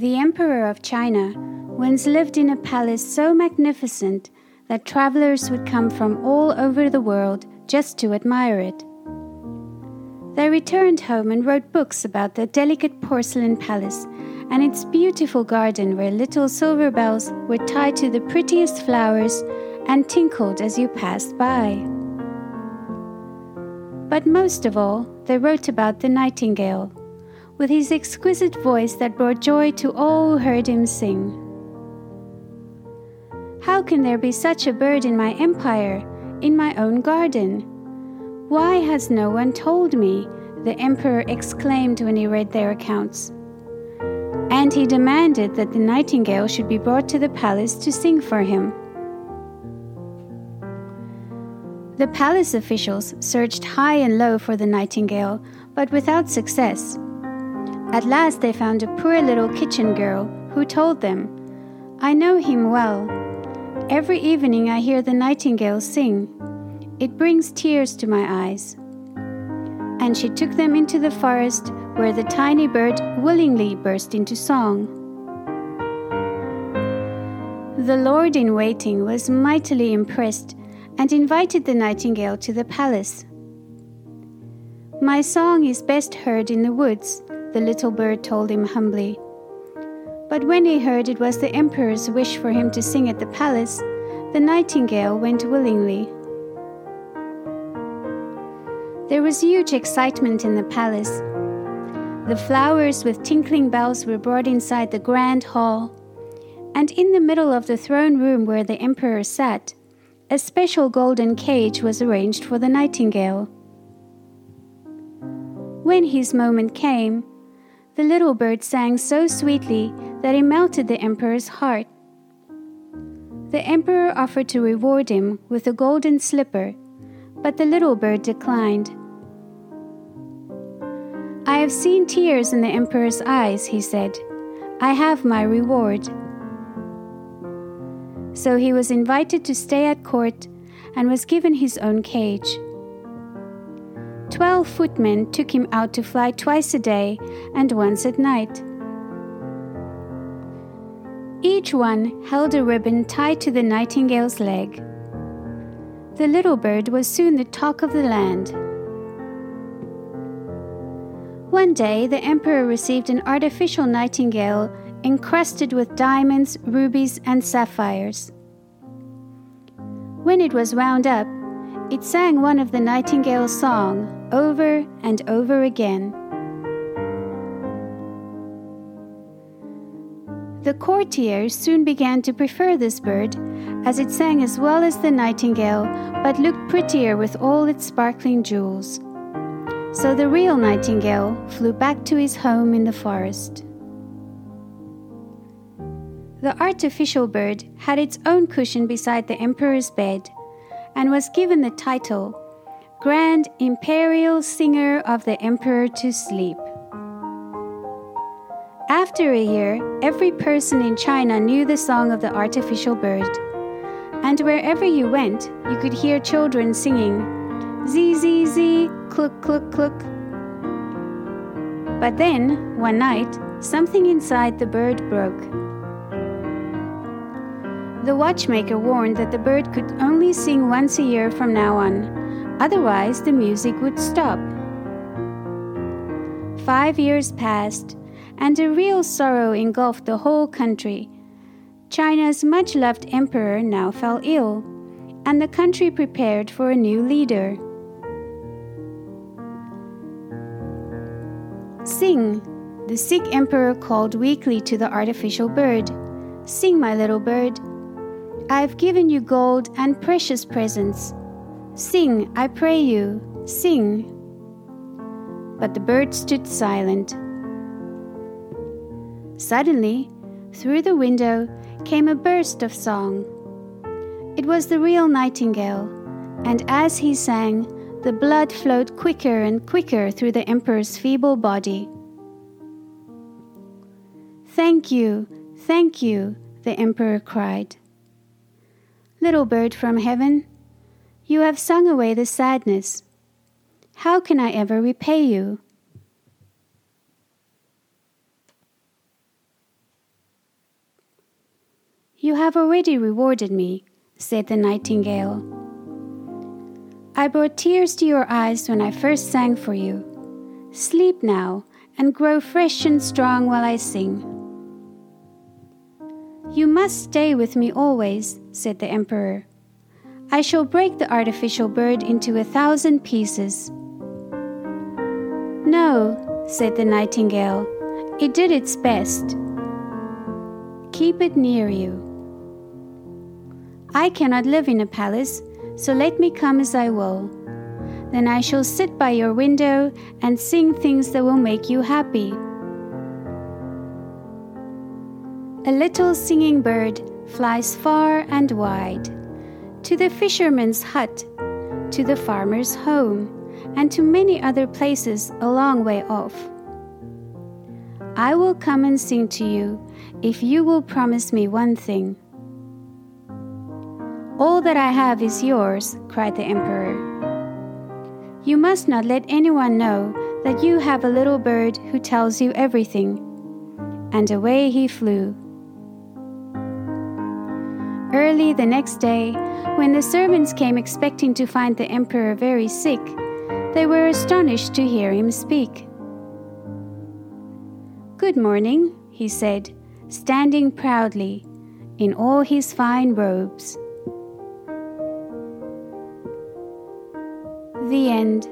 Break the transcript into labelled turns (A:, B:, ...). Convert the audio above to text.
A: The Emperor of China once lived in a palace so magnificent that travelers would come from all over the world just to admire it. They returned home and wrote books about the delicate porcelain palace and its beautiful garden where little silver bells were tied to the prettiest flowers and tinkled as you passed by. But most of all, they wrote about the nightingale, with his exquisite voice that brought joy to all who heard him sing. How can there be such a bird in my empire, in my own garden? Why has no one told me? the emperor exclaimed when he read their accounts. And he demanded that the nightingale should be brought to the palace to sing for him. The palace officials searched high and low for the nightingale, but without success. At last they found a poor little kitchen girl who told them, I know him well. Every evening I hear the nightingale sing. It brings tears to my eyes. And she took them into the forest where the tiny bird willingly burst into song. The lord in waiting was mightily impressed and invited the nightingale to the palace. My song is best heard in the woods, the little bird told him humbly. But when he heard it was the emperor's wish for him to sing at the palace, the nightingale went willingly. There was huge excitement in the palace. The flowers with tinkling bells were brought inside the grand hall, and in the middle of the throne room where the emperor sat, a special golden cage was arranged for the nightingale. When his moment came, the little bird sang so sweetly that it melted the emperor's heart. The emperor offered to reward him with a golden slipper, but the little bird declined. I have seen tears in the emperor's eyes, he said. I have my reward. So he was invited to stay at court and was given his own cage. Twelve footmen took him out to fly twice a day and once at night. Each one held a ribbon tied to the nightingale's leg. The little bird was soon the talk of the land. One day, the emperor received an artificial nightingale encrusted with diamonds, rubies, and sapphires. When it was wound up, it sang one of the nightingale's song over and over again. The courtiers soon began to prefer this bird, as it sang as well as the nightingale, but looked prettier with all its sparkling jewels. So the real nightingale flew back to his home in the forest. The artificial bird had its own cushion beside the emperor's bed and was given the title Grand Imperial Singer of the Emperor to Sleep. After a year, every person in China knew the song of the artificial bird, and wherever you went, you could hear children singing Z Z Z, cluck cluck cluck. But then, one night, something inside the bird broke. The watchmaker warned that the bird could only sing once a year from now on, otherwise, the music would stop. Five years passed, and a real sorrow engulfed the whole country. China's much loved emperor now fell ill, and the country prepared for a new leader. Sing, the sick emperor called weakly to the artificial bird. Sing, my little bird. I have given you gold and precious presents. Sing, I pray you, sing. But the bird stood silent. Suddenly, through the window came a burst of song. It was the real nightingale, and as he sang, the blood flowed quicker and quicker through the emperor's feeble body. Thank you, thank you, the emperor cried. Little bird from heaven, you have sung away the sadness. How can I ever repay you? You have already rewarded me, said the nightingale. I brought tears to your eyes when I first sang for you. Sleep now and grow fresh and strong while I sing. You must stay with me always, said the emperor. I shall break the artificial bird into a thousand pieces. No, said the nightingale, it did its best. Keep it near you. I cannot live in a palace, so let me come as I will. Then I shall sit by your window and sing things that will make you happy. A little singing bird flies far and wide to the fisherman's hut, to the farmer's home, and to many other places a long way off. I will come and sing to you if you will promise me one thing. All that I have is yours, cried the emperor. You must not let anyone know that you have a little bird who tells you everything. And away he flew. Early the next day, when the servants came expecting to find the emperor very sick, they were astonished to hear him speak. Good morning, he said, standing proudly in all his fine robes. The end.